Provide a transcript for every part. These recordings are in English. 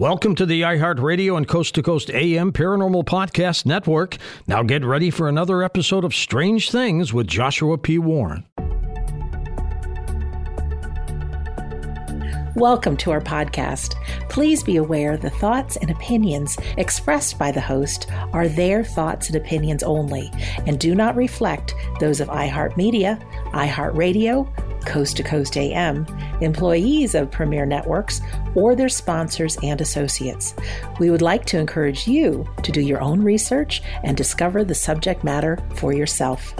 Welcome to the iHeartRadio and Coast to Coast AM Paranormal Podcast Network. Now get ready for another episode of Strange Things with Joshua P. Warren. Welcome to our podcast. Please be aware the thoughts and opinions expressed by the host are their thoughts and opinions only and do not reflect those of iHeartMedia, iHeartRadio, Coast to Coast AM, employees of Premier Networks, or their sponsors and associates. We would like to encourage you to do your own research and discover the subject matter for yourself.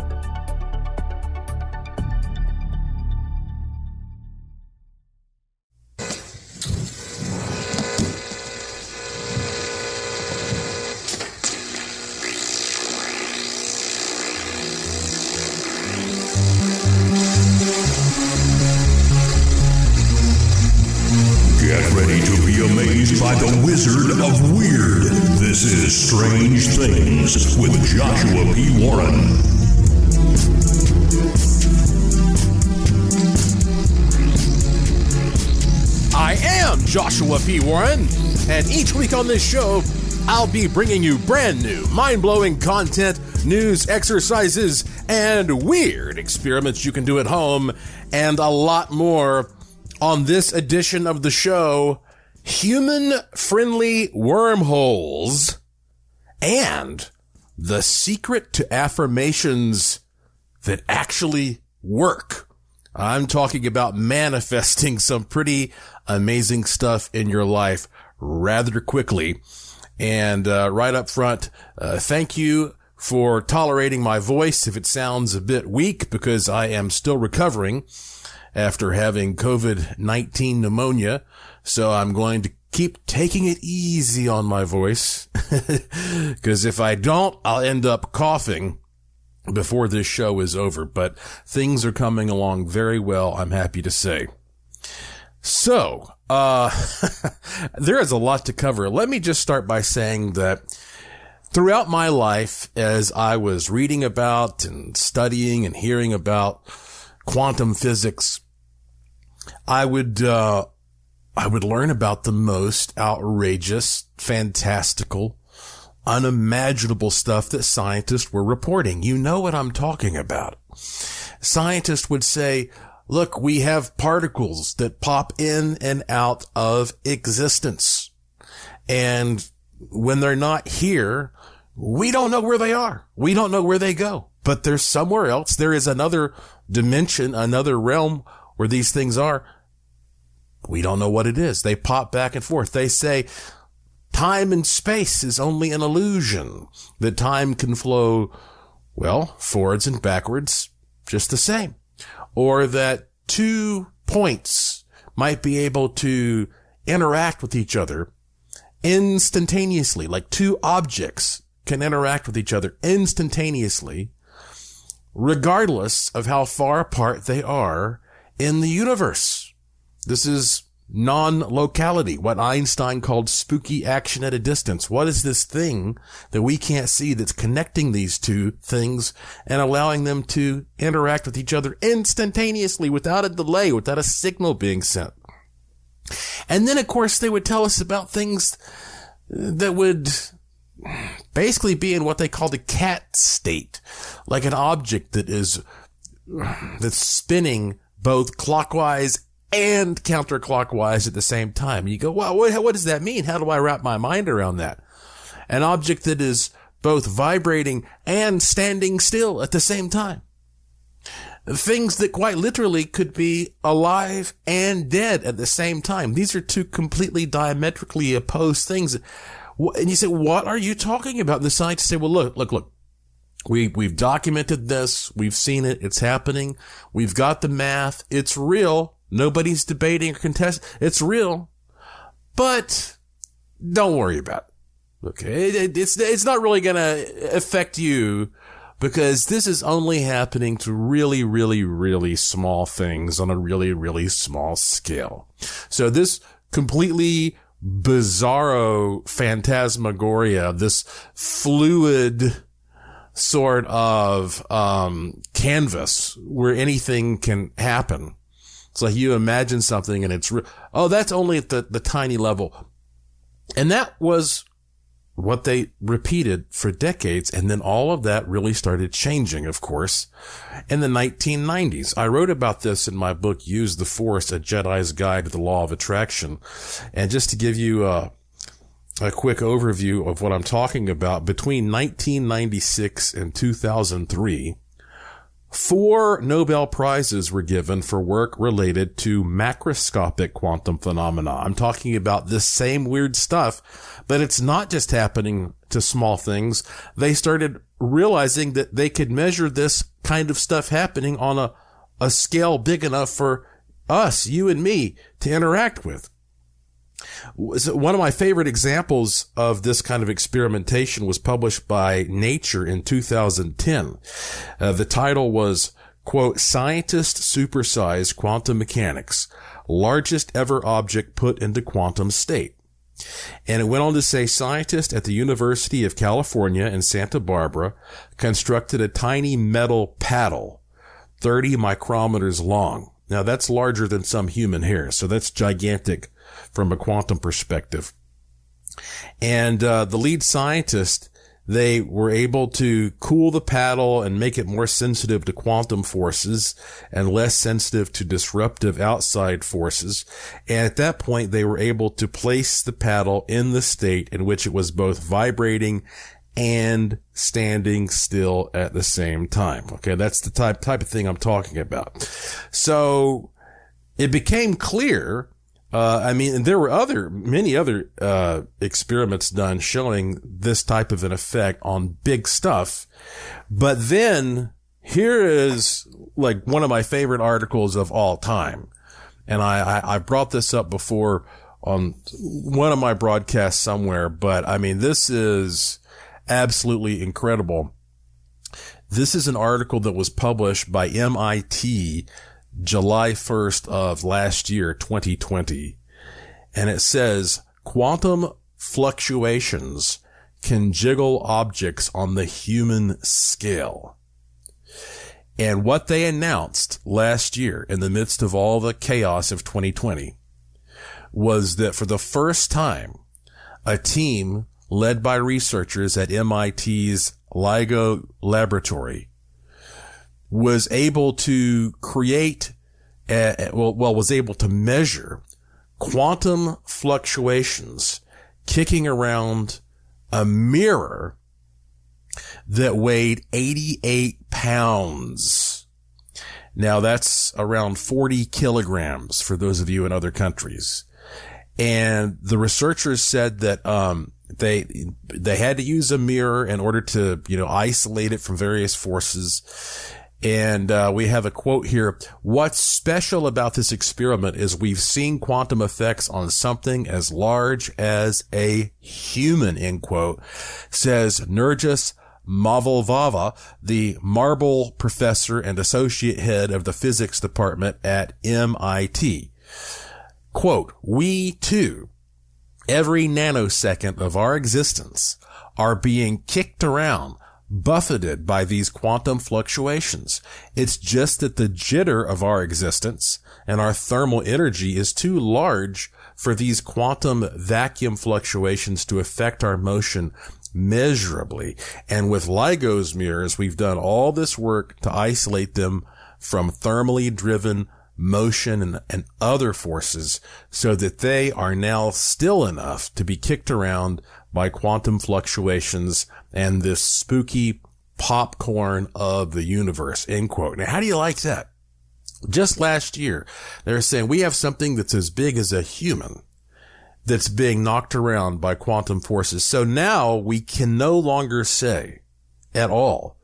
Week on this show, I'll be bringing you brand new, mind blowing content, news, exercises, and weird experiments you can do at home, and a lot more on this edition of the show human friendly wormholes and the secret to affirmations that actually work. I'm talking about manifesting some pretty amazing stuff in your life rather quickly. And uh, right up front, uh, thank you for tolerating my voice if it sounds a bit weak because I am still recovering after having COVID-19 pneumonia. So I'm going to keep taking it easy on my voice because if I don't, I'll end up coughing before this show is over, but things are coming along very well. I'm happy to say. So, uh, there is a lot to cover. Let me just start by saying that throughout my life, as I was reading about and studying and hearing about quantum physics, I would, uh, I would learn about the most outrageous, fantastical, unimaginable stuff that scientists were reporting. You know what I'm talking about. Scientists would say, look, we have particles that pop in and out of existence. And when they're not here, we don't know where they are. We don't know where they go, but there's somewhere else. There is another dimension, another realm where these things are. We don't know what it is. They pop back and forth. They say time and space is only an illusion. That time can flow, well, forwards and backwards just the same. Or that two points might be able to interact with each other instantaneously, like two objects can interact with each other instantaneously, regardless of how far apart they are in the universe. This is non-locality, what Einstein called spooky action at a distance. What is this thing that we can't see that's connecting these two things and allowing them to interact with each other instantaneously without a delay, without a signal being sent? And then, of course, they would tell us about things that would basically be in what they call the cat state, like an object that is, that's spinning both clockwise and counterclockwise at the same time. You go, well, what, what does that mean? How do I wrap my mind around that? An object that is both vibrating and standing still at the same time. Things that quite literally could be alive and dead at the same time. These are two completely diametrically opposed things. And you say, what are you talking about? And the scientists say, well, look, look, look. We, we've documented this. We've seen it. It's happening. We've got the math. It's real. Nobody's debating or contesting. It's real, but don't worry about it. Okay. It, it's, it's not really going to affect you because this is only happening to really, really, really small things on a really, really small scale. So this completely bizarro phantasmagoria, this fluid sort of, um, canvas where anything can happen it's like you imagine something and it's, re- oh, that's only at the, the tiny level. And that was what they repeated for decades. And then all of that really started changing, of course, in the 1990s. I wrote about this in my book, Use the Force, A Jedi's Guide to the Law of Attraction. And just to give you a, a quick overview of what I'm talking about, between 1996 and 2003, Four Nobel Prizes were given for work related to macroscopic quantum phenomena. I'm talking about this same weird stuff, but it's not just happening to small things. They started realizing that they could measure this kind of stuff happening on a, a scale big enough for us, you and me, to interact with one of my favorite examples of this kind of experimentation was published by Nature in 2010. Uh, the title was, quote, Scientist Supersize Quantum Mechanics, largest ever object put into quantum state. And it went on to say scientists at the University of California in Santa Barbara constructed a tiny metal paddle, 30 micrometers long. Now that's larger than some human hair, so that's gigantic from a quantum perspective. And uh, the lead scientist, they were able to cool the paddle and make it more sensitive to quantum forces and less sensitive to disruptive outside forces. And at that point, they were able to place the paddle in the state in which it was both vibrating and standing still at the same time. Okay. That's the type, type of thing I'm talking about. So it became clear uh, I mean, there were other, many other, uh, experiments done showing this type of an effect on big stuff. But then here is like one of my favorite articles of all time. And I, I, I brought this up before on one of my broadcasts somewhere, but I mean, this is absolutely incredible. This is an article that was published by MIT July 1st of last year, 2020. And it says quantum fluctuations can jiggle objects on the human scale. And what they announced last year in the midst of all the chaos of 2020 was that for the first time, a team led by researchers at MIT's LIGO laboratory was able to create, a, well, well, was able to measure quantum fluctuations kicking around a mirror that weighed 88 pounds. Now that's around 40 kilograms for those of you in other countries. And the researchers said that, um, they, they had to use a mirror in order to, you know, isolate it from various forces. And uh, we have a quote here. What's special about this experiment is we've seen quantum effects on something as large as a human, end quote, says Nergis Mavalvala, the Marble professor and associate head of the physics department at MIT. Quote, we too, every nanosecond of our existence are being kicked around buffeted by these quantum fluctuations. It's just that the jitter of our existence and our thermal energy is too large for these quantum vacuum fluctuations to affect our motion measurably. And with LIGO's mirrors, we've done all this work to isolate them from thermally driven motion and, and other forces so that they are now still enough to be kicked around by quantum fluctuations and this spooky popcorn of the universe, end quote. Now, how do you like that? Just last year, they're saying we have something that's as big as a human that's being knocked around by quantum forces. So now we can no longer say at all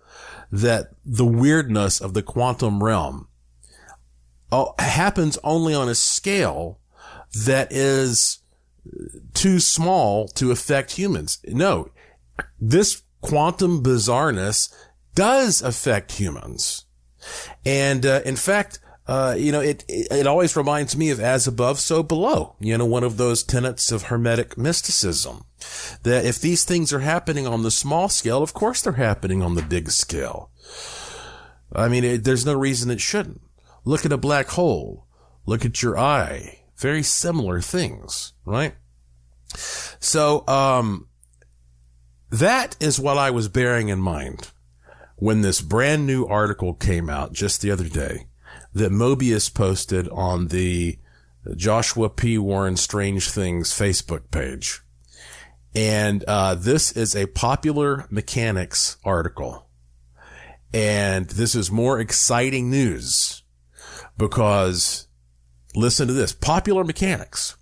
that the weirdness of the quantum realm uh, happens only on a scale that is too small to affect humans. No, this quantum bizarreness does affect humans. And, uh, in fact, uh, you know, it, it, always reminds me of as above, so below, you know, one of those tenets of hermetic mysticism that if these things are happening on the small scale, of course they're happening on the big scale. I mean, it, there's no reason it shouldn't. Look at a black hole. Look at your eye. Very similar things, right? So, um, that is what I was bearing in mind when this brand new article came out just the other day that Mobius posted on the Joshua P. Warren Strange Things Facebook page. And uh, this is a popular mechanics article. And this is more exciting news because listen to this popular mechanics.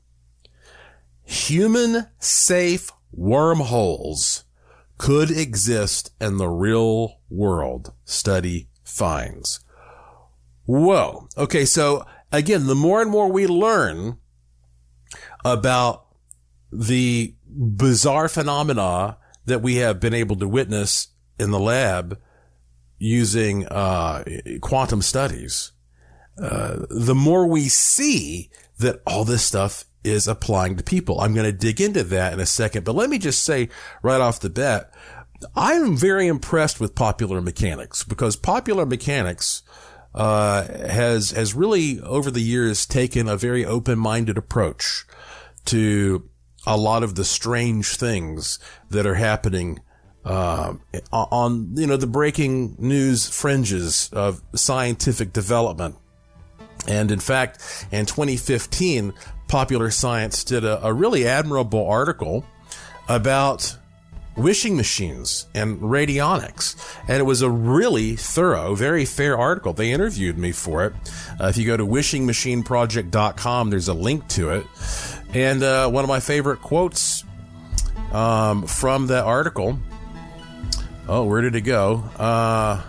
Human safe wormholes could exist in the real world, study finds. Whoa. Okay. So again, the more and more we learn about the bizarre phenomena that we have been able to witness in the lab using uh, quantum studies, uh, the more we see that all this stuff is applying to people. I'm going to dig into that in a second, but let me just say right off the bat, I'm very impressed with popular mechanics because popular mechanics uh, has has really over the years taken a very open minded approach to a lot of the strange things that are happening uh, on you know the breaking news fringes of scientific development. And in fact, in 2015, Popular Science did a, a really admirable article about wishing machines and radionics. And it was a really thorough, very fair article. They interviewed me for it. Uh, if you go to wishingmachineproject.com, there's a link to it. And uh, one of my favorite quotes um, from that article. Oh, where did it go? Uh,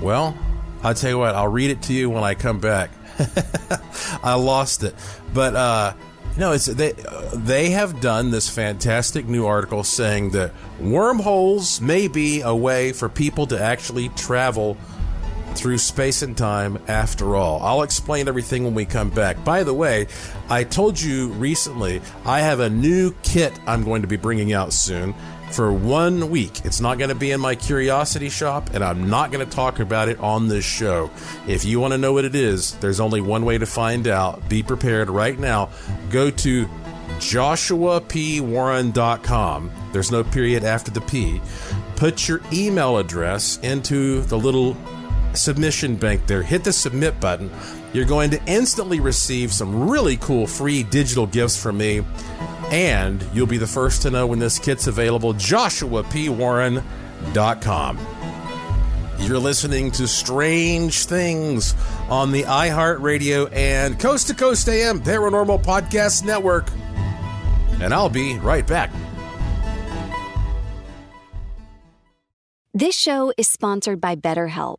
well, I'll tell you what, I'll read it to you when I come back. I lost it. But, uh, no, it's they they have done this fantastic new article saying that wormholes may be a way for people to actually travel through space and time after all. I'll explain everything when we come back. By the way, I told you recently I have a new kit I'm going to be bringing out soon for one week. It's not going to be in my curiosity shop, and I'm not going to talk about it on this show. If you want to know what it is, there's only one way to find out. Be prepared right now. Go to joshuapwarren.com. There's no period after the P. Put your email address into the little submission bank there. Hit the submit button. You're going to instantly receive some really cool free digital gifts from me and you'll be the first to know when this kit's available. JoshuaPWarren.com. You're listening to Strange Things on the iHeartRadio and Coast to Coast AM Paranormal Podcast Network. And I'll be right back. This show is sponsored by BetterHelp.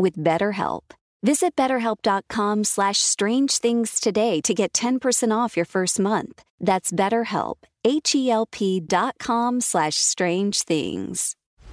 with BetterHelp. Visit betterhelp.com slash strange things today to get 10% off your first month. That's betterhelp, H-E-L-P dot com slash strange things.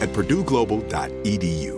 at purdueglobal.edu.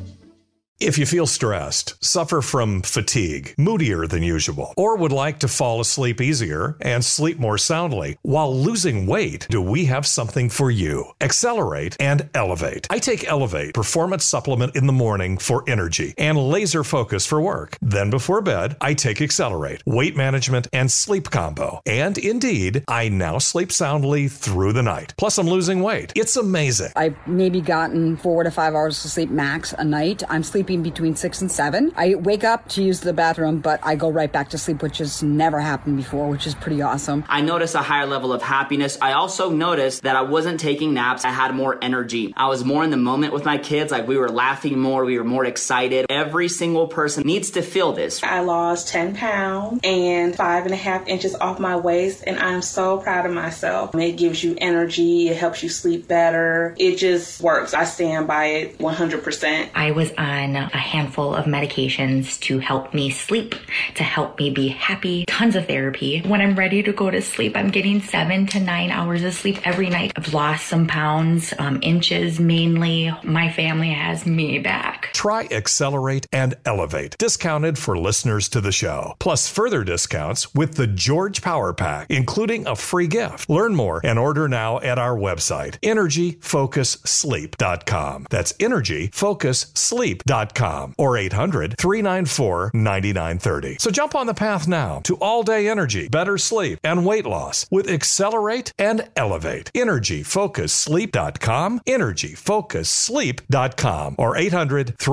If you feel stressed, suffer from fatigue, moodier than usual, or would like to fall asleep easier and sleep more soundly while losing weight, do we have something for you? Accelerate and Elevate. I take Elevate Performance Supplement in the morning for energy and laser focus for work. Then before bed, I take Accelerate, weight management, and sleep combo. And indeed, I now sleep soundly through the night. Plus, I'm losing weight. It's amazing. I've maybe gotten four to five hours of sleep max a night. I'm sleeping between six and seven. I wake up to use the bathroom, but I go right back to sleep, which has never happened before, which is pretty awesome. I noticed a higher level of happiness. I also noticed that I wasn't taking naps. I had more energy. I was more in the moment with my kids. Like we were laughing more. We were more excited. Every single person needs to feel this. I lost 10 pounds and five and a half inches off my waist, and I'm so proud of myself. It gives you energy. It helps you sleep better. It just works. I stand by it 100%. I was on a handful of medications to help me sleep, to help me be happy, tons of therapy. When I'm ready to go to sleep, I'm getting seven to nine hours of sleep every night. I've lost some pounds, um, inches mainly. My family has me back. Try Accelerate and Elevate, discounted for listeners to the show. Plus further discounts with the George Power Pack, including a free gift. Learn more and order now at our website, energyfocussleep.com. That's energyfocussleep.com or 800 394 9930. So jump on the path now to all day energy, better sleep, and weight loss with Accelerate and Elevate. Energyfocussleep.com, energyfocussleep.com or 800 394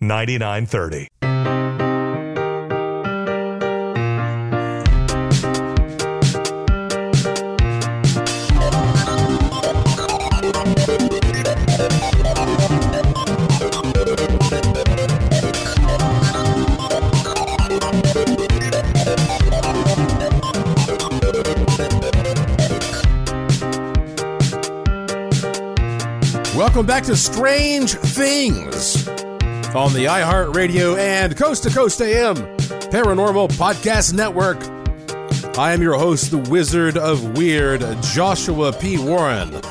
9930. Welcome back to Strange Things on the iHeartRadio and Coast to Coast AM Paranormal Podcast Network. I am your host, the Wizard of Weird, Joshua P. Warren,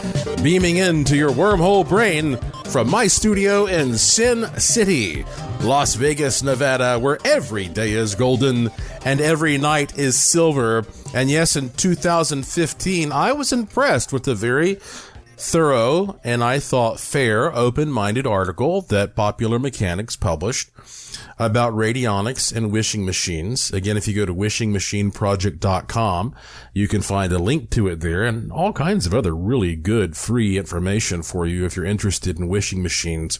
beaming into your wormhole brain from my studio in Sin City, Las Vegas, Nevada, where every day is golden and every night is silver. And yes, in 2015, I was impressed with the very thorough and I thought fair, open-minded article that Popular Mechanics published about radionics and wishing machines. Again, if you go to wishingmachineproject.com, you can find a link to it there and all kinds of other really good free information for you if you're interested in wishing machines.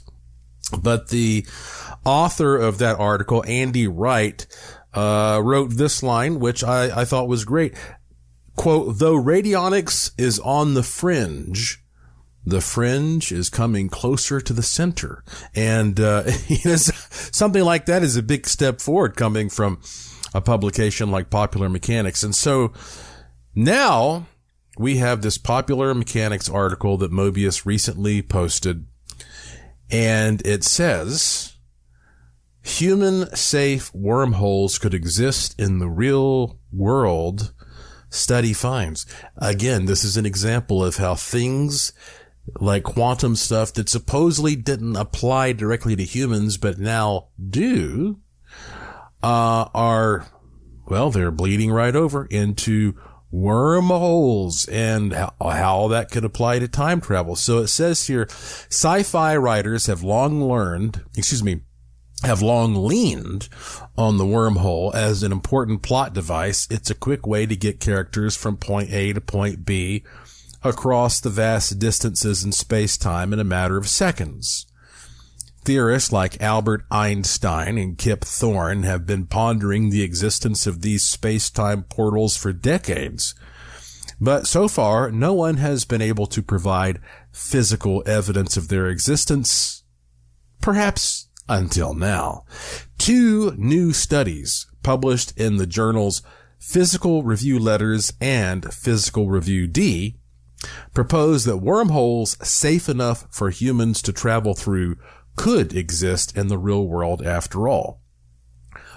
But the author of that article, Andy Wright, uh, wrote this line, which I, I thought was great. Quote, though radionics is on the fringe, the fringe is coming closer to the center. And, uh, something like that is a big step forward coming from a publication like Popular Mechanics. And so now we have this Popular Mechanics article that Mobius recently posted. And it says, human safe wormholes could exist in the real world study finds. Again, this is an example of how things like quantum stuff that supposedly didn't apply directly to humans, but now do, uh, are, well, they're bleeding right over into wormholes and how, how that could apply to time travel. So it says here, sci-fi writers have long learned, excuse me, have long leaned on the wormhole as an important plot device. It's a quick way to get characters from point A to point B across the vast distances in space-time in a matter of seconds. Theorists like Albert Einstein and Kip Thorne have been pondering the existence of these space-time portals for decades. But so far, no one has been able to provide physical evidence of their existence, perhaps until now. Two new studies published in the journals Physical Review Letters and Physical Review D propose that wormholes safe enough for humans to travel through could exist in the real world after all.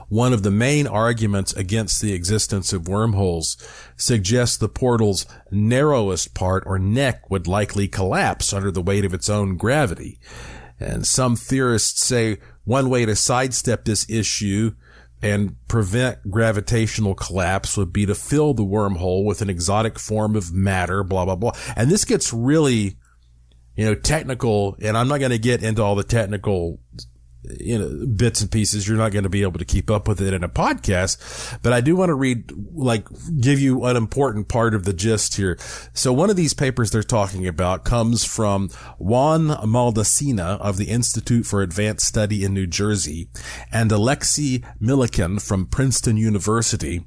One of the main arguments against the existence of wormholes suggests the portal's narrowest part or neck would likely collapse under the weight of its own gravity. And some theorists say one way to sidestep this issue and prevent gravitational collapse would be to fill the wormhole with an exotic form of matter, blah, blah, blah. And this gets really, you know, technical, and I'm not going to get into all the technical you know, bits and pieces. You're not going to be able to keep up with it in a podcast, but I do want to read, like, give you an important part of the gist here. So one of these papers they're talking about comes from Juan Maldacena of the Institute for Advanced Study in New Jersey and Alexei Milekhin from Princeton University.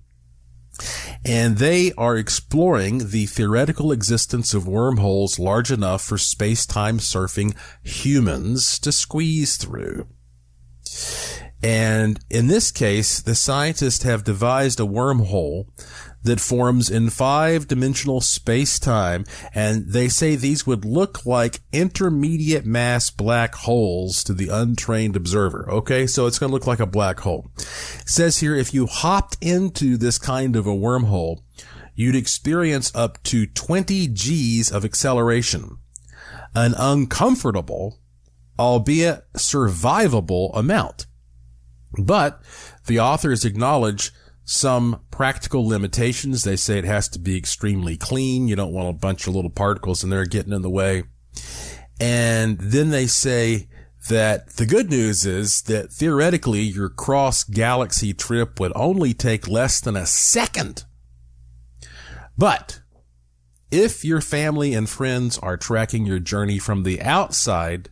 And they are exploring the theoretical existence of wormholes large enough for space-time surfing humans to squeeze through. And in this case, the scientists have devised a wormhole that forms in five dimensional space time. And they say these would look like intermediate mass black holes to the untrained observer. Okay. So it's going to look like a black hole. It says here, if you hopped into this kind of a wormhole, you'd experience up to 20 G's of acceleration, an uncomfortable albeit survivable amount. But the authors acknowledge some practical limitations. They say it has to be extremely clean. You don't want a bunch of little particles in there getting in the way. And then they say that the good news is that theoretically your cross galaxy trip would only take less than a second. But if your family and friends are tracking your journey from the outside,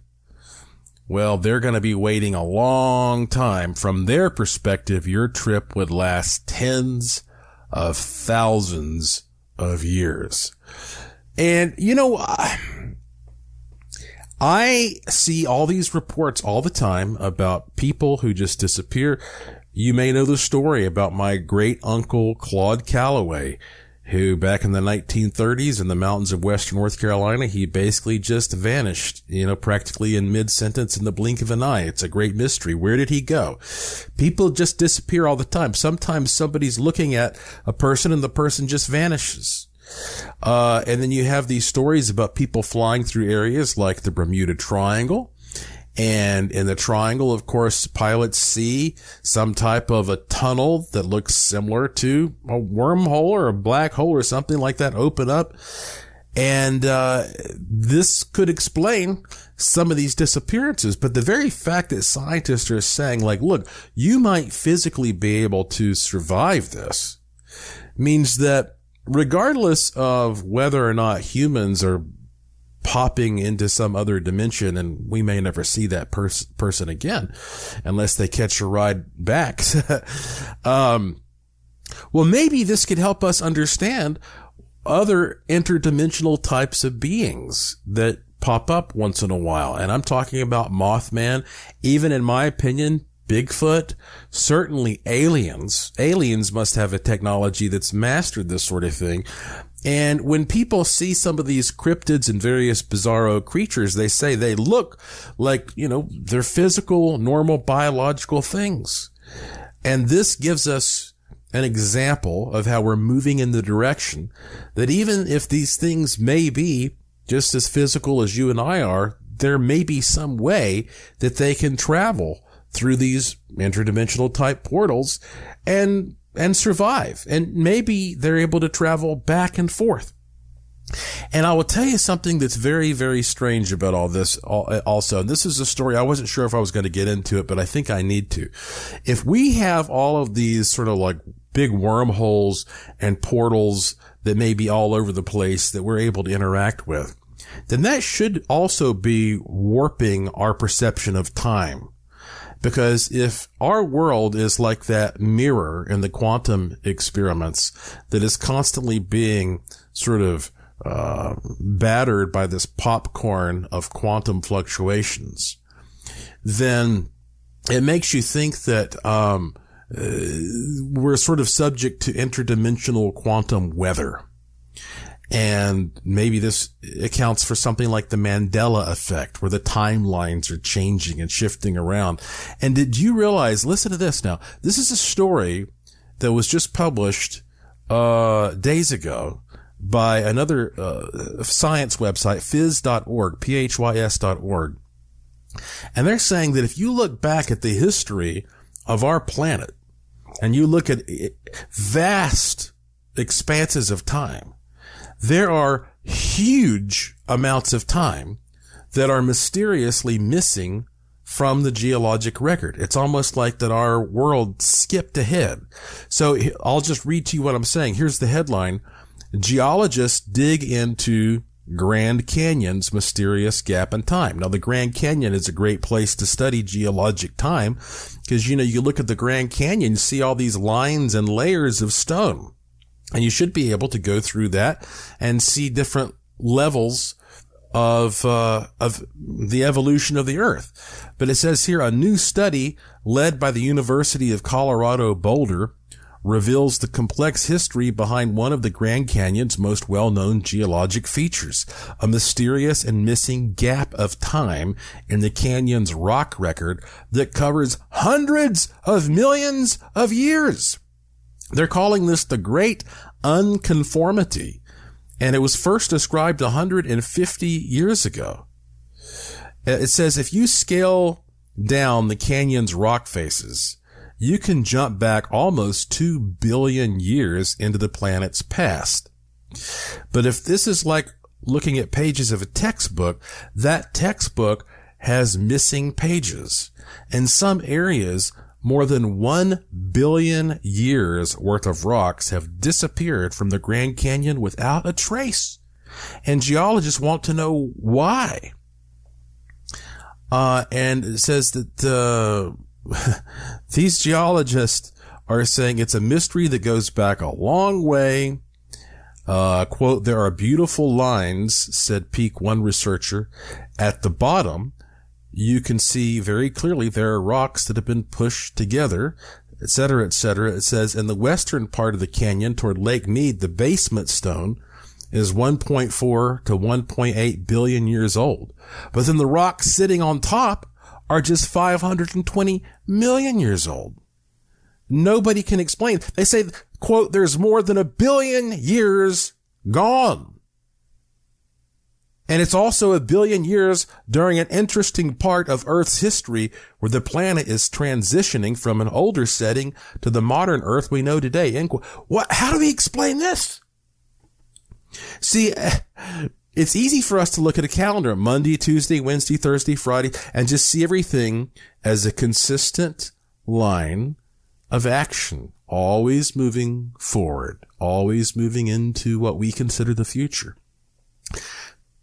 well, they're going to be waiting a long time. From their perspective, your trip would last tens of thousands of years. And, you know, I see all these reports all the time about people who just disappear. You may know the story about my great uncle Claude Calloway who back in the 1930s in the mountains of western North Carolina, he basically just vanished, you know, practically in mid sentence in the blink of an eye. It's a great mystery. Where did he go? People just disappear all the time. Sometimes somebody's looking at a person and the person just vanishes. Uh, and then you have these stories about people flying through areas like the Bermuda Triangle and in the triangle, of course, pilots see some type of a tunnel that looks similar to a wormhole or a black hole or something like that open up. And uh, this could explain some of these disappearances. But the very fact that scientists are saying, like, look, you might physically be able to survive this means that regardless of whether or not humans are popping into some other dimension and we may never see that pers- person again unless they catch a ride back. um, well, maybe this could help us understand other interdimensional types of beings that pop up once in a while. And I'm talking about Mothman. Even in my opinion, Bigfoot, certainly aliens. Aliens must have a technology that's mastered this sort of thing. And when people see some of these cryptids and various bizarro creatures, they say they look like, you know, they're physical, normal, biological things. And this gives us an example of how we're moving in the direction that even if these things may be just as physical as you and I are, there may be some way that they can travel through these interdimensional type portals and and survive. And maybe they're able to travel back and forth. And I will tell you something that's very, very strange about all this also. And this is a story I wasn't sure if I was going to get into it, but I think I need to. If we have all of these sort of like big wormholes and portals that may be all over the place that we're able to interact with, then that should also be warping our perception of time. Because if our world is like that mirror in the quantum experiments that is constantly being sort of uh, battered by this popcorn of quantum fluctuations, then it makes you think that um, uh, we're sort of subject to interdimensional quantum weather. And maybe this accounts for something like the Mandela effect where the timelines are changing and shifting around. And did you realize, listen to this now. This is a story that was just published, uh, days ago by another, uh, science website, phys.org, P-H-Y-S.org. And they're saying that if you look back at the history of our planet and you look at vast expanses of time, there are huge amounts of time that are mysteriously missing from the geologic record. It's almost like that our world skipped ahead. So I'll just read to you what I'm saying. Here's the headline. Geologists dig into Grand Canyon's mysterious gap in time. Now, the Grand Canyon is a great place to study geologic time because, you know, you look at the Grand Canyon, you see all these lines and layers of stone. And you should be able to go through that and see different levels of uh, of the evolution of the Earth. But it says here a new study led by the University of Colorado Boulder reveals the complex history behind one of the Grand Canyon's most well-known geologic features, a mysterious and missing gap of time in the canyon's rock record that covers hundreds of millions of years. They're calling this the Great Unconformity, and it was first described 150 years ago. Uh, it says if you scale down the canyon's rock faces, you can jump back almost 2 billion years into the planet's past. But if this is like looking at pages of a textbook, that textbook has missing pages. In some areas, more than 1 billion years worth of rocks have disappeared from the Grand Canyon without a trace. And geologists want to know why. Uh, and it says that, uh, these geologists are saying it's a mystery that goes back a long way. Uh, quote, there are beautiful lines, said Peak One researcher, at the bottom you can see very clearly there are rocks that have been pushed together, etc., etc. It says in the western part of the canyon toward Lake Mead, the basement stone is 1.4 to 1.8 billion years old. But then the rocks sitting on top are just 520 million years old. Nobody can explain. They say, quote, there's more than a billion years gone. And it's also a billion years during an interesting part of Earth's history where the planet is transitioning from an older setting to the modern Earth we know today. What, how do we explain this? See, eh, it's easy for us to look at a calendar Monday, Tuesday, Wednesday, Thursday, Friday, and just see everything as a consistent line of action, always moving forward, always moving into what we consider the future.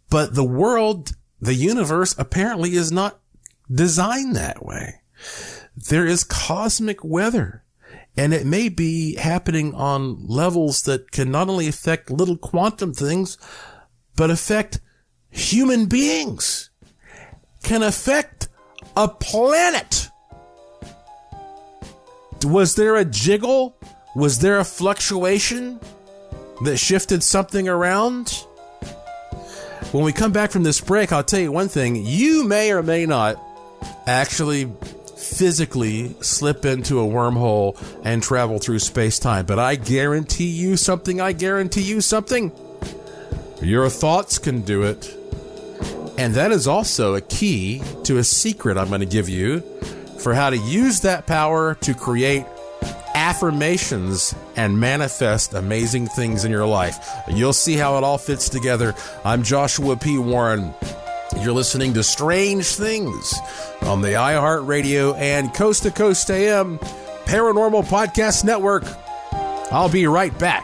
But the world, the universe apparently is not designed that way. There is cosmic weather and it may be happening on levels that can not only affect little quantum things, but affect human beings, can affect a planet. Was there a jiggle? Was there a fluctuation that shifted something around? When we come back from this break, I'll tell you one thing. You may or may not actually physically slip into a wormhole and travel through space time. But I guarantee you something. I guarantee you something. Your thoughts can do it. And that is also a key to a secret I'm going to give you for how to use that power to create affirmations and manifest amazing things in your life. You'll see how it all fits together. I'm Joshua P. Warren. You're listening to Strange Things on the iHeartRadio and Coast to Coast AM Paranormal Podcast Network. I'll be right back.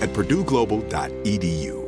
at purdueglobal.edu.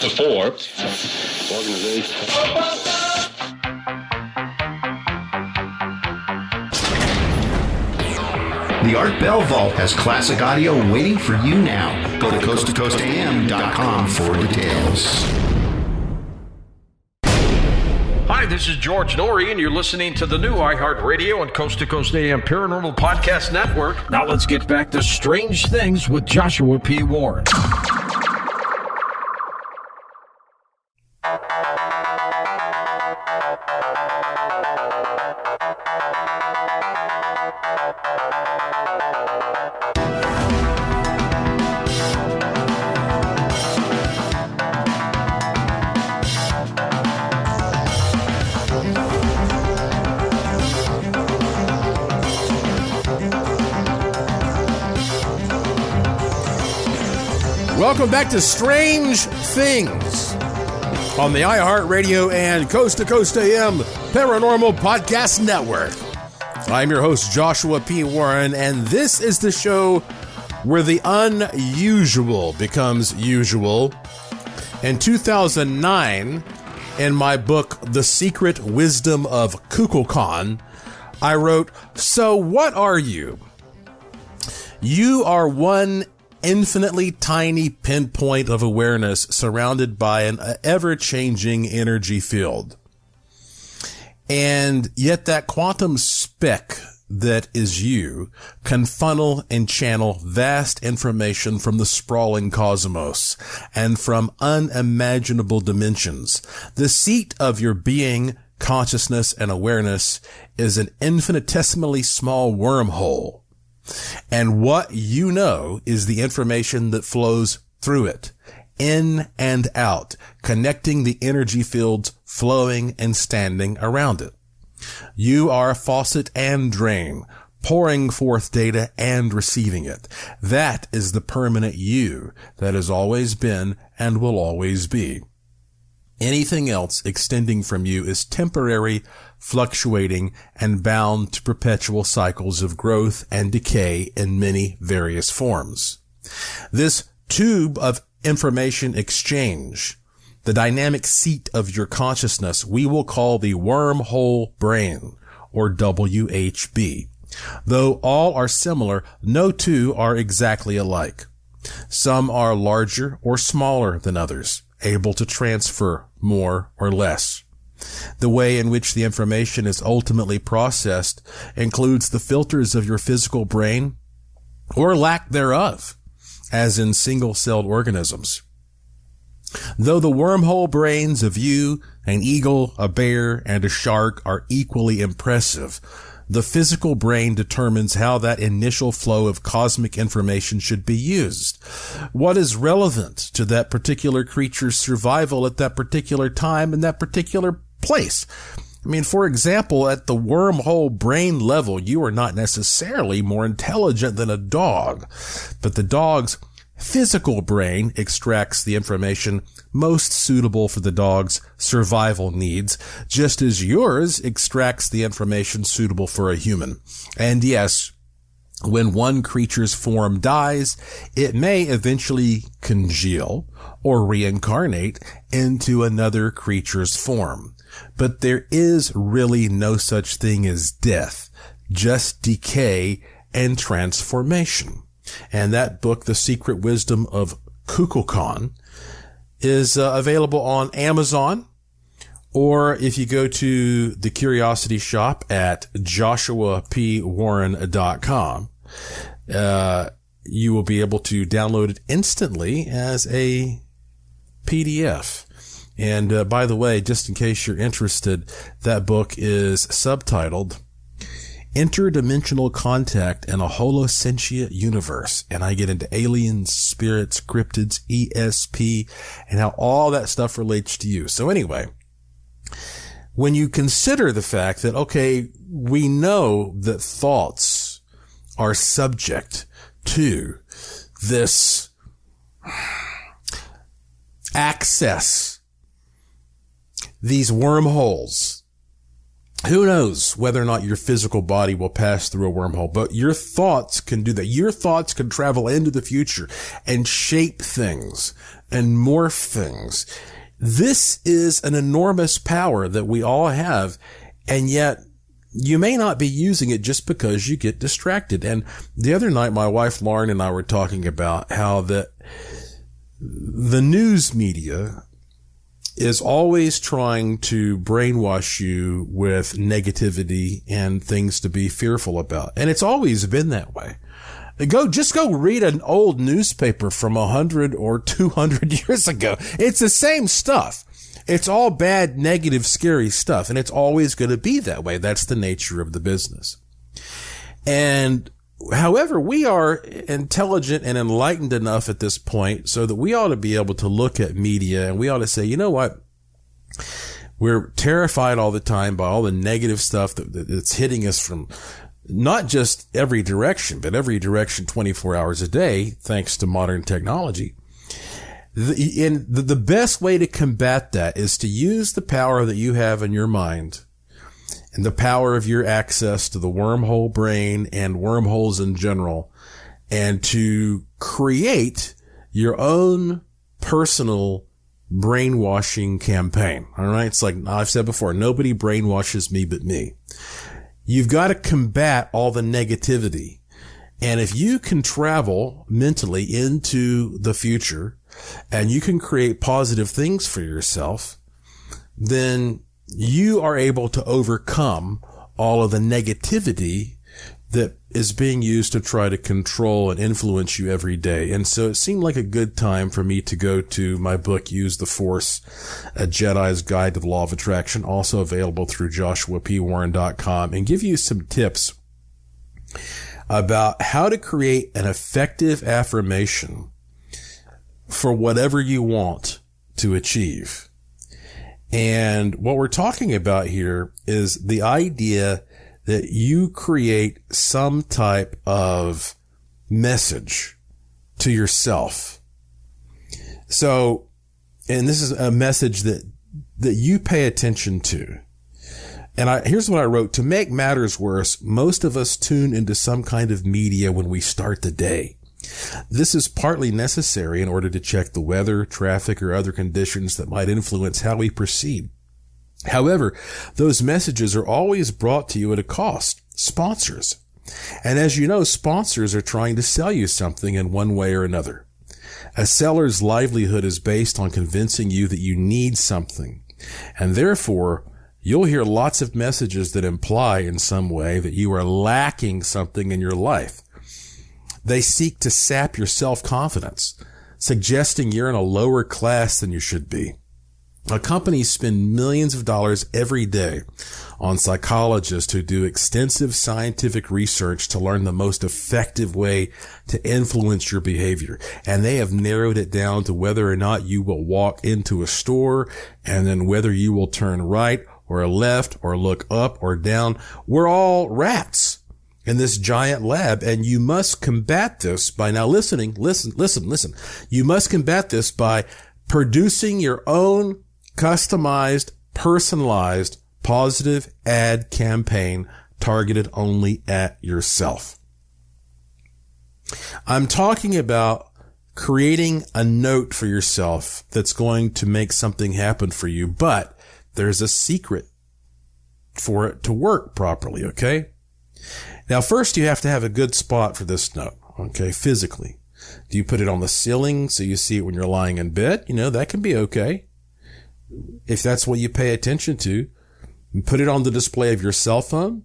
The four The Art Bell Vault has classic audio waiting for you now. Go to coasttocoastam.com for details. Hi, this is George Noory, and you're listening to the new iHeartRadio and Coast to Coast AM Paranormal Podcast Network. Now let's get back to Strange Things with Joshua P. Warren. Welcome back to Strange Things on the iHeartRadio and Coast to Coast AM Paranormal Podcast Network. I'm your host, Joshua P. Warren, and this is the show where the unusual becomes usual. In 2009, in my book, The Secret Wisdom of Kukulkan, I wrote, So what are you? You are one infinitely tiny pinpoint of awareness surrounded by an ever changing energy field. And yet that quantum speck that is you can funnel and channel vast information from the sprawling cosmos and from unimaginable dimensions. The seat of your being, consciousness, and awareness is an infinitesimally small wormhole. And what you know is the information that flows through it, in and out, connecting the energy fields flowing and standing around it. You are a faucet and drain, pouring forth data and receiving it. That is the permanent you that has always been and will always be. Anything else extending from you is temporary, fluctuating, and bound to perpetual cycles of growth and decay in many various forms. This tube of information exchange the dynamic seat of your consciousness we will call the wormhole brain or WHB. Though all are similar, no two are exactly alike. Some are larger or smaller than others, able to transfer more or less. The way in which the information is ultimately processed includes the filters of your physical brain or lack thereof, as in single-celled organisms. Though the wormhole brains of you, an eagle, a bear, and a shark are equally impressive, the physical brain determines how that initial flow of cosmic information should be used. What is relevant to that particular creature's survival at that particular time in that particular place? I mean, for example, at the wormhole brain level, you are not necessarily more intelligent than a dog, but the dog's physical brain extracts the information most suitable for the dog's survival needs, just as yours extracts the information suitable for a human. And yes, when one creature's form dies, it may eventually congeal or reincarnate into another creature's form. But there is really no such thing as death, just decay and transformation. And that book, The Secret Wisdom of Kukulkan, is uh, available on Amazon. Or if you go to the Curiosity Shop at joshuapwarren.com, uh, you will be able to download it instantly as a PDF. And uh, by the way, just in case you're interested, that book is subtitled interdimensional contact in a holosentient universe. And I get into aliens, spirits, cryptids, ESP, and how all that stuff relates to you. So anyway, when you consider the fact that, okay, we know that thoughts are subject to this access, these wormholes who knows whether or not your physical body will pass through a wormhole, but your thoughts can do that. Your thoughts can travel into the future and shape things and morph things. This is an enormous power that we all have. And yet you may not be using it just because you get distracted. And the other night, my wife Lauren and I were talking about how the, the news media is always trying to brainwash you with negativity and things to be fearful about. And it's always been that way. Go, just go read an old newspaper from a hundred or 200 years ago. It's the same stuff. It's all bad, negative, scary stuff. And it's always going to be that way. That's the nature of the business. And However, we are intelligent and enlightened enough at this point so that we ought to be able to look at media and we ought to say, you know what? We're terrified all the time by all the negative stuff that, that's hitting us from not just every direction, but every direction 24 hours a day, thanks to modern technology. The, and the, the best way to combat that is to use the power that you have in your mind and the power of your access to the wormhole brain and wormholes in general and to create your own personal brainwashing campaign. All right. It's like I've said before, nobody brainwashes me but me. You've got to combat all the negativity. And if you can travel mentally into the future and you can create positive things for yourself, then you are able to overcome all of the negativity that is being used to try to control and influence you every day. And so it seemed like a good time for me to go to my book, Use the Force, A Jedi's Guide to the Law of Attraction, also available through joshuapwarren.com and give you some tips about how to create an effective affirmation for whatever you want to achieve. And what we're talking about here is the idea that you create some type of message to yourself. So, and this is a message that, that you pay attention to. And I, here's what I wrote. To make matters worse, most of us tune into some kind of media when we start the day. This is partly necessary in order to check the weather, traffic, or other conditions that might influence how we proceed. However, those messages are always brought to you at a cost. Sponsors. And as you know, sponsors are trying to sell you something in one way or another. A seller's livelihood is based on convincing you that you need something. And therefore, you'll hear lots of messages that imply in some way that you are lacking something in your life. They seek to sap your self-confidence, suggesting you're in a lower class than you should be. Companies spend millions of dollars every day on psychologists who do extensive scientific research to learn the most effective way to influence your behavior. And they have narrowed it down to whether or not you will walk into a store and then whether you will turn right or left or look up or down. We're all rats in this giant lab and you must combat this by now listening, listen, listen, listen. You must combat this by producing your own customized, personalized, positive ad campaign targeted only at yourself. I'm talking about creating a note for yourself that's going to make something happen for you, but there's a secret for it to work properly. Okay. Now, first you have to have a good spot for this note. Okay. Physically. Do you put it on the ceiling so you see it when you're lying in bed? You know, that can be okay. If that's what you pay attention to, put it on the display of your cell phone.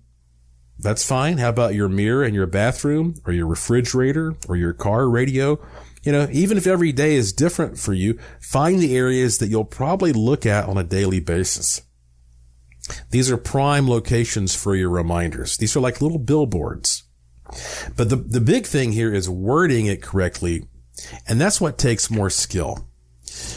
That's fine. How about your mirror in your bathroom or your refrigerator or your car radio? You know, even if every day is different for you, find the areas that you'll probably look at on a daily basis. These are prime locations for your reminders. These are like little billboards. But the, the big thing here is wording it correctly. And that's what takes more skill.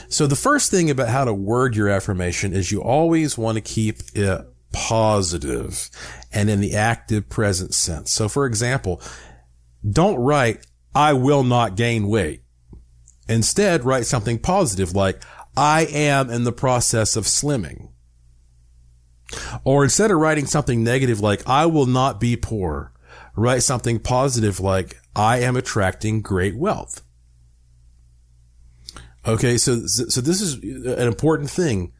So the first thing about how to word your affirmation is you always want to keep it positive and in the active present sense. So for example, don't write, I will not gain weight. Instead, write something positive like, I am in the process of slimming. Or instead of writing something negative like, I will not be poor, write something positive like, I am attracting great wealth. Okay. So, so this is an important thing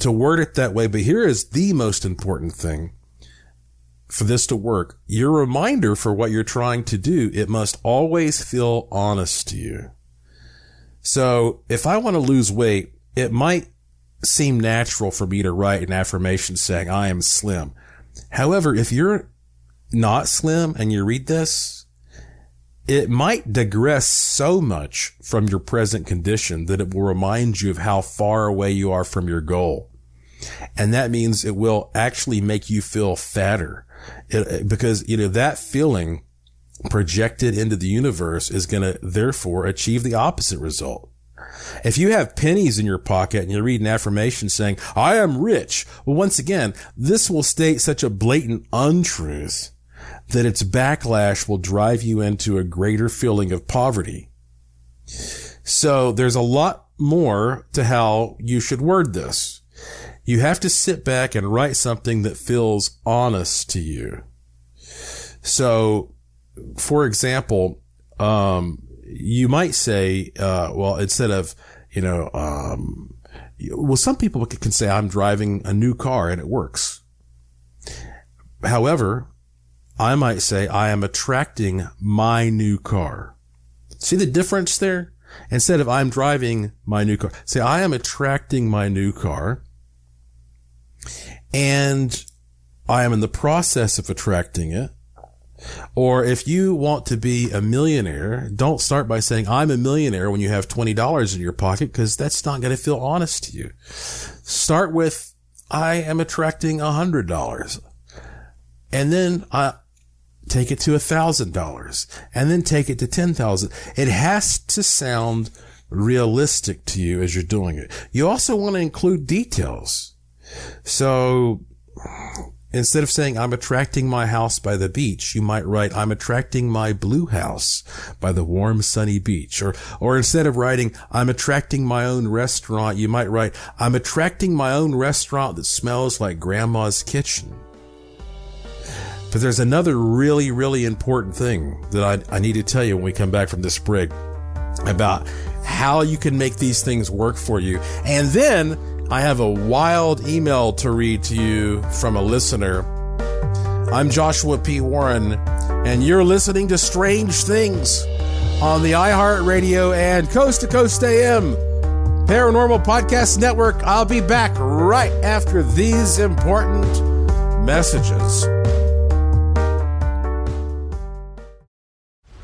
to word it that way. But here is the most important thing for this to work. Your reminder for what you're trying to do, it must always feel honest to you. So if I want to lose weight, it might seem natural for me to write an affirmation saying I am slim. However, if you're not slim and you read this, it might digress so much from your present condition that it will remind you of how far away you are from your goal. And that means it will actually make you feel fatter it, because, you know, that feeling projected into the universe is going to therefore achieve the opposite result. If you have pennies in your pocket and you read an affirmation saying, I am rich. Well, once again, this will state such a blatant untruth that its backlash will drive you into a greater feeling of poverty. So there's a lot more to how you should word this. You have to sit back and write something that feels honest to you. So, for example, um, you might say, uh, well, instead of, you know, um, well, some people can say I'm driving a new car and it works. However, I might say I am attracting my new car. See the difference there? Instead of I'm driving my new car, say I am attracting my new car and I am in the process of attracting it. Or if you want to be a millionaire, don't start by saying I'm a millionaire when you have $20 in your pocket because that's not going to feel honest to you. Start with I am attracting $100 and then I take it to $1,000 and then take it to 10,000. It has to sound realistic to you as you're doing it. You also want to include details. So instead of saying I'm attracting my house by the beach, you might write I'm attracting my blue house by the warm sunny beach. Or, or instead of writing I'm attracting my own restaurant, you might write I'm attracting my own restaurant that smells like grandma's kitchen. But there's another really, really important thing that I, I need to tell you when we come back from this break about how you can make these things work for you. And then I have a wild email to read to you from a listener. I'm Joshua P. Warren, and you're listening to Strange Things on the iHeartRadio and Coast to Coast AM Paranormal Podcast Network. I'll be back right after these important messages.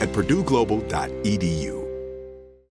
at purdueglobal.edu.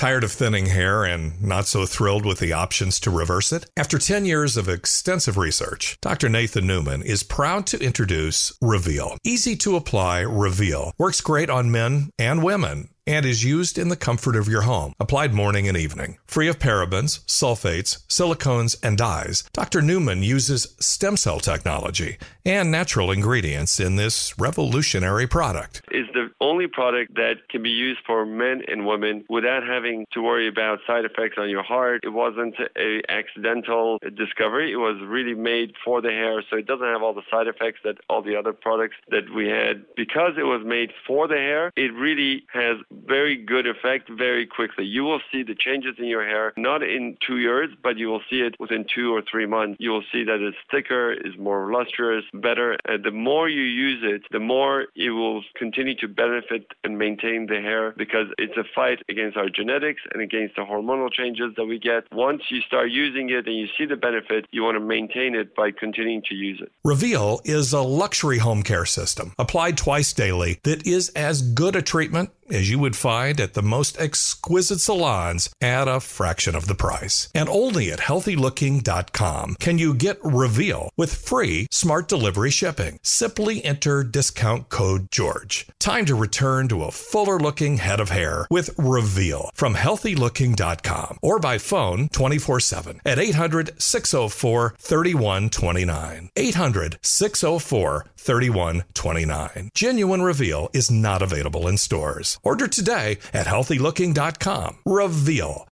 Tired of thinning hair and not so thrilled with the options to reverse it? After 10 years of extensive research, Dr. Nathan Newman is proud to introduce Reveal. Easy to apply Reveal. Works great on men and women and is used in the comfort of your home, applied morning and evening. Free of parabens, sulfates, silicones, and dyes, Dr. Newman uses stem cell technology and natural ingredients in this revolutionary product. Is the only product that can be used for men and women without having to worry about side effects on your heart. It wasn't a accidental discovery. It was really made for the hair, so it doesn't have all the side effects that all the other products that we had. Because it was made for the hair, it really has very good effect very quickly. You will see the changes in your hair not in two years, but you will see it within two or three months. You will see that it's thicker, is more lustrous, better. And the more you use it, the more it will continue to benefit and maintain the hair because it's a fight against our genetics and against the hormonal changes that we get. Once you start using it and you see the benefit, you want to maintain it by continuing to use it. Reveal is a luxury home care system applied twice daily that is as good a treatment as you would find at the most exquisite salons at a fraction of the price. And only at healthylooking.com can you get Reveal with free smart delivery shipping. Simply enter discount code George. Time to return to a fuller looking head of hair with Reveal from healthylooking.com or by phone 24 7 at 800 604 3129. 800 604 3129. Genuine Reveal is not available in stores. Order today at healthylooking.com. Reveal.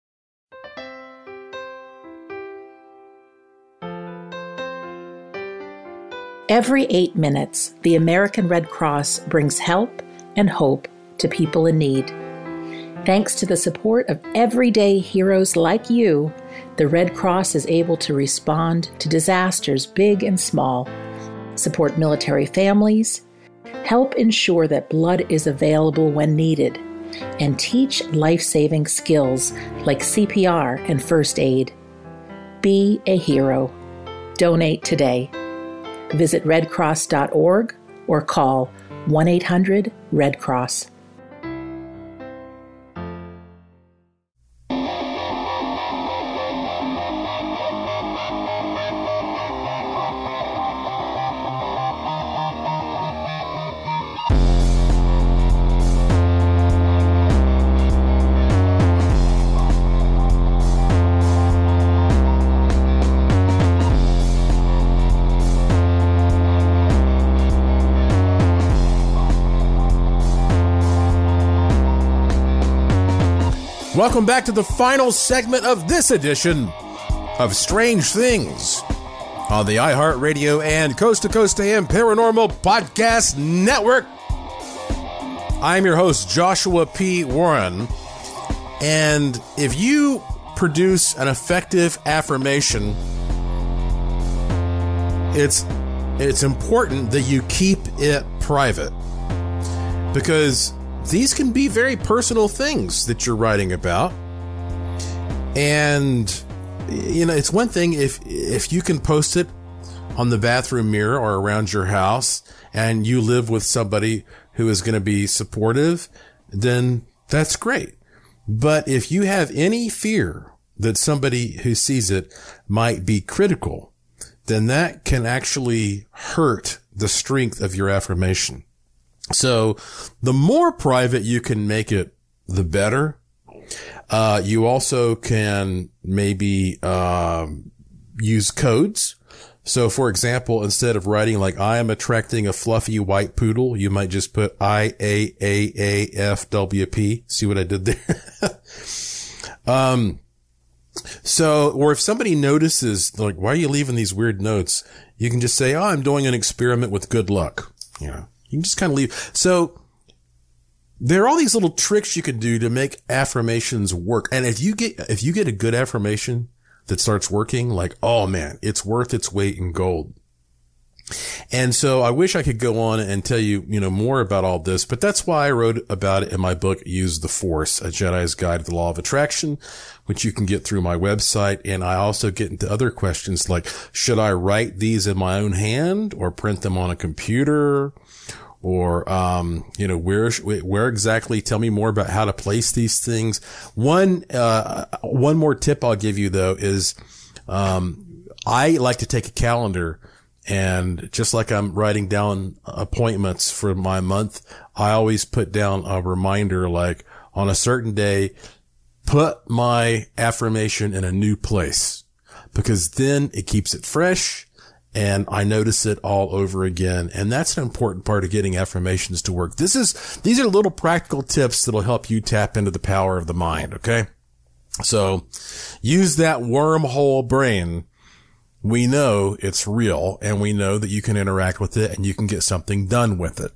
Every eight minutes, the American Red Cross brings help and hope to people in need. Thanks to the support of everyday heroes like you, the Red Cross is able to respond to disasters big and small, support military families, help ensure that blood is available when needed, and teach life saving skills like CPR and first aid. Be a hero. Donate today. Visit redcross.org or call 1 800 Red Cross. Welcome back to the final segment of this edition of Strange Things on the iHeartRadio and Coast to Coast AM Paranormal Podcast Network. I'm your host, Joshua P. Warren. And if you produce an effective affirmation, it's it's important that you keep it private. Because these can be very personal things that you're writing about. And you know, it's one thing if if you can post it on the bathroom mirror or around your house and you live with somebody who is going to be supportive, then that's great. But if you have any fear that somebody who sees it might be critical, then that can actually hurt the strength of your affirmation. So the more private you can make it, the better. Uh, you also can maybe, um, use codes. So for example, instead of writing like, I am attracting a fluffy white poodle, you might just put I A A A F W P. See what I did there? um, so, or if somebody notices, like, why are you leaving these weird notes? You can just say, oh, I'm doing an experiment with good luck. You know, you can just kind of leave. So there are all these little tricks you can do to make affirmations work. And if you get, if you get a good affirmation that starts working, like, oh man, it's worth its weight in gold. And so I wish I could go on and tell you, you know, more about all this, but that's why I wrote about it in my book, Use the Force, a Jedi's Guide to the Law of Attraction, which you can get through my website. And I also get into other questions like, should I write these in my own hand or print them on a computer? Or, um, you know, where, where exactly? Tell me more about how to place these things. One, uh, one more tip I'll give you though is, um, I like to take a calendar and just like I'm writing down appointments for my month, I always put down a reminder like, on a certain day, put my affirmation in a new place because then it keeps it fresh and I notice it all over again. And that's an important part of getting affirmations to work. This is, these are little practical tips that'll help you tap into the power of the mind. Okay. So use that wormhole brain. We know it's real and we know that you can interact with it and you can get something done with it.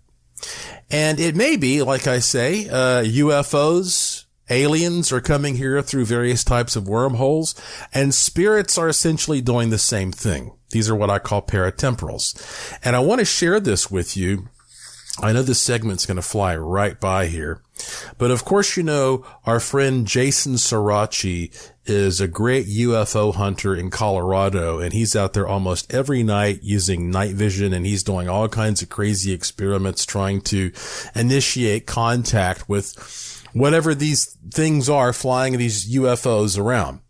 And it may be, like I say, uh, UFOs, aliens are coming here through various types of wormholes and spirits are essentially doing the same thing. These are what I call paratemporals. And I want to share this with you. I know this segment's going to fly right by here, but of course, you know, our friend Jason Sirachi is a great UFO hunter in Colorado and he's out there almost every night using night vision and he's doing all kinds of crazy experiments trying to initiate contact with whatever these things are flying these UFOs around.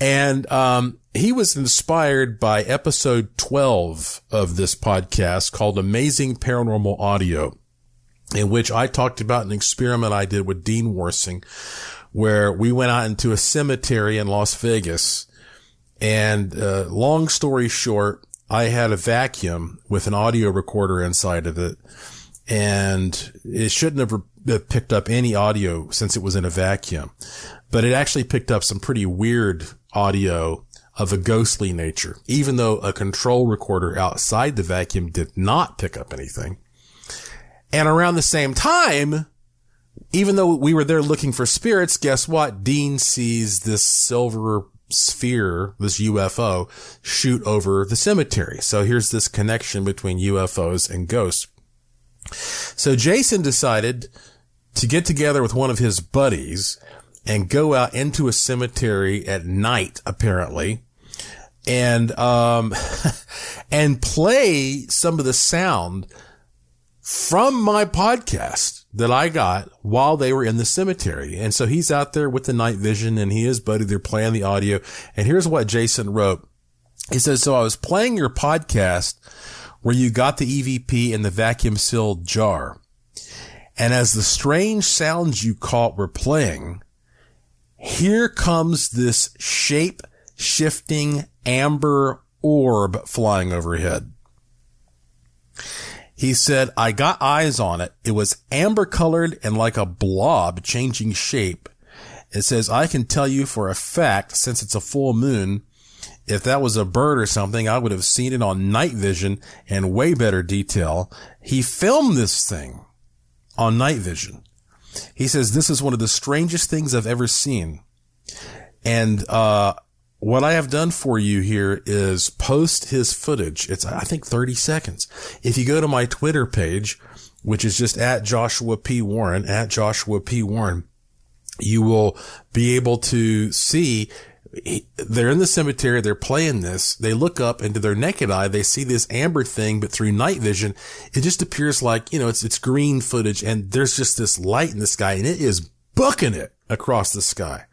And, um, he was inspired by episode 12 of this podcast called Amazing Paranormal Audio, in which I talked about an experiment I did with Dean Worsing, where we went out into a cemetery in Las Vegas. And, uh, long story short, I had a vacuum with an audio recorder inside of it. And it shouldn't have picked up any audio since it was in a vacuum, but it actually picked up some pretty weird audio of a ghostly nature, even though a control recorder outside the vacuum did not pick up anything. And around the same time, even though we were there looking for spirits, guess what? Dean sees this silver sphere, this UFO shoot over the cemetery. So here's this connection between UFOs and ghosts. So Jason decided to get together with one of his buddies and go out into a cemetery at night, apparently, and, um, and play some of the sound from my podcast that I got while they were in the cemetery. And so he's out there with the night vision and he is buddy. They're playing the audio. And here's what Jason wrote. He says, so I was playing your podcast where you got the EVP in the vacuum sealed jar. And as the strange sounds you caught were playing, here comes this shape shifting amber orb flying overhead. He said, I got eyes on it. It was amber colored and like a blob changing shape. It says, I can tell you for a fact, since it's a full moon, if that was a bird or something, I would have seen it on night vision and way better detail. He filmed this thing on night vision. He says, this is one of the strangest things I've ever seen. And, uh, what I have done for you here is post his footage. It's, I think 30 seconds. If you go to my Twitter page, which is just at Joshua P. Warren, at Joshua P. Warren, you will be able to see they're in the cemetery. They're playing this. They look up into their naked eye. They see this amber thing, but through night vision, it just appears like, you know, it's, it's green footage and there's just this light in the sky and it is booking it across the sky.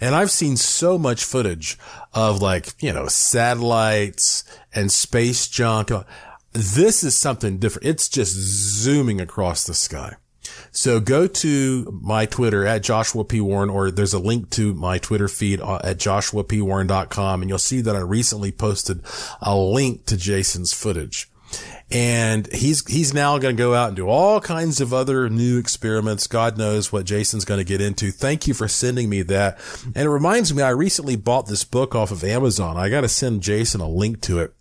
And I've seen so much footage of like, you know, satellites and space junk. This is something different. It's just zooming across the sky. So go to my Twitter at Joshua P. Warren, or there's a link to my Twitter feed uh, at joshuapwarren.com. And you'll see that I recently posted a link to Jason's footage and he's he's now going to go out and do all kinds of other new experiments. God knows what Jason's going to get into. Thank you for sending me that. And it reminds me, I recently bought this book off of Amazon. I got to send Jason a link to it.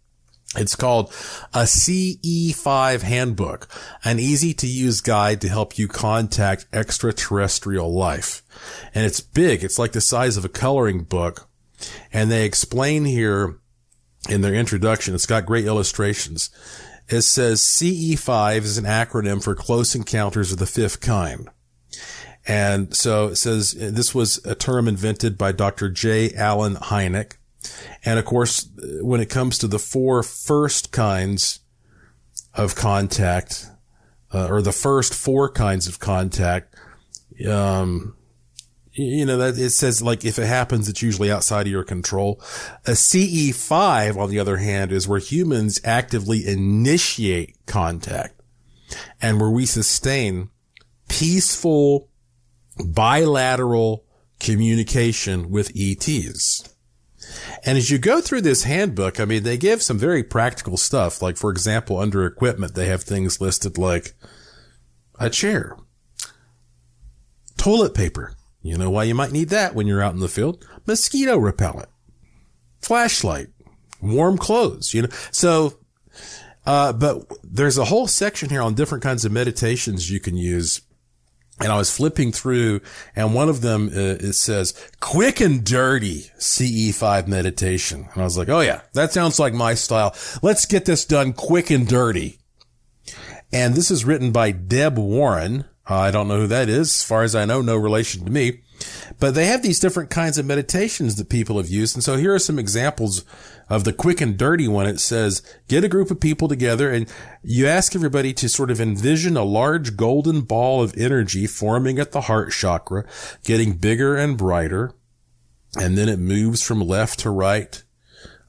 It's called a CE5 handbook, an easy to use guide to help you contact extraterrestrial life. And it's big. It's like the size of a coloring book. And they explain here in their introduction, it's got great illustrations it says CE5 is an acronym for Close Encounters of the Fifth Kind. And so it says this was a term invented by Dr. J. Allen Hynek. And of course, when it comes to the four first kinds of contact, uh, or the first four kinds of contact, um, you know, that it says like if it happens, it's usually outside of your control. A CE5, on the other hand, is where humans actively initiate contact and where we sustain peaceful bilateral communication with ETs. And as you go through this handbook, I mean, they give some very practical stuff. Like, for example, under equipment, they have things listed like a chair, toilet paper. You know why you might need that when you're out in the field? Mosquito repellent, flashlight, warm clothes, you know. So, uh, but there's a whole section here on different kinds of meditations you can use and I was flipping through and one of them, uh, it says quick and dirty CE5 meditation. And I was like, Oh yeah, that sounds like my style. Let's get this done quick and dirty. And this is written by Deb Warren. Uh, I don't know who that is. As far as I know, no relation to me, but they have these different kinds of meditations that people have used. And so here are some examples of the quick and dirty one, it says, get a group of people together and you ask everybody to sort of envision a large golden ball of energy forming at the heart chakra, getting bigger and brighter. And then it moves from left to right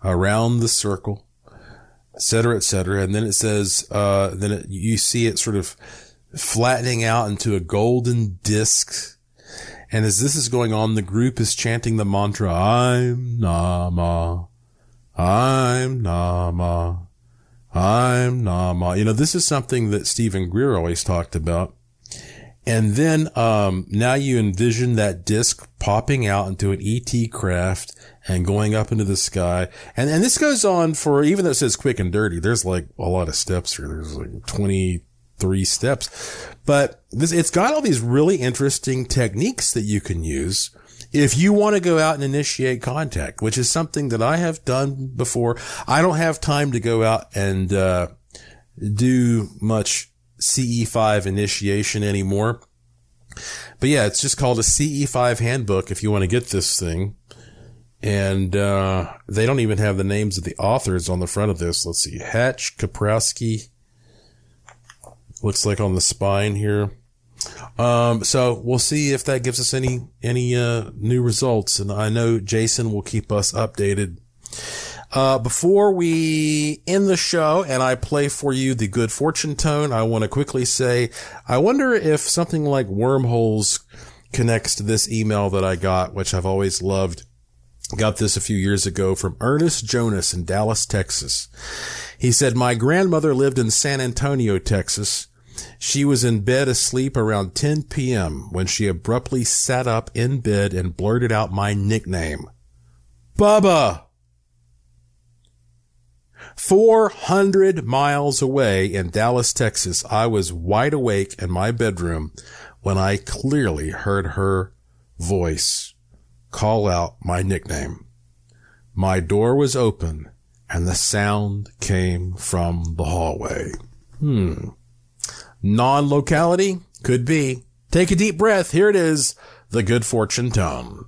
around the circle, et cetera, et cetera. And then it says, uh, then it, you see it sort of flattening out into a golden disc. And as this is going on, the group is chanting the mantra, I'm Nama. I'm Nama. I'm Nama. You know, this is something that Steven Greer always talked about. And then, um, now you envision that disc popping out into an ET craft and going up into the sky. And, and this goes on for, even though it says quick and dirty, there's like a lot of steps here. There's like 23 steps, but this, it's got all these really interesting techniques that you can use if you want to go out and initiate contact, which is something that I have done before, I don't have time to go out and uh, do much CE5 initiation anymore. But yeah, it's just called a CE5 handbook if you want to get this thing. And uh, they don't even have the names of the authors on the front of this. Let's see. Hatch, Kaprowski. Looks like on the spine here. Um, so we'll see if that gives us any, any, uh, new results. And I know Jason will keep us updated. Uh, before we end the show and I play for you the good fortune tone, I want to quickly say, I wonder if something like wormholes connects to this email that I got, which I've always loved. Got this a few years ago from Ernest Jonas in Dallas, Texas. He said, my grandmother lived in San Antonio, Texas. She was in bed asleep around 10 p.m. when she abruptly sat up in bed and blurted out my nickname. Bubba! 400 miles away in Dallas, Texas, I was wide awake in my bedroom when I clearly heard her voice call out my nickname. My door was open and the sound came from the hallway. Hmm. Non-locality? Could be. Take a deep breath. Here it is. The good fortune tone.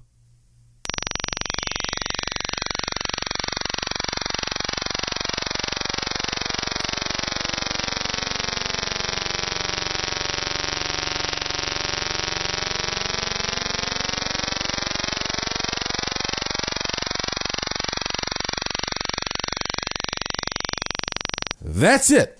That's it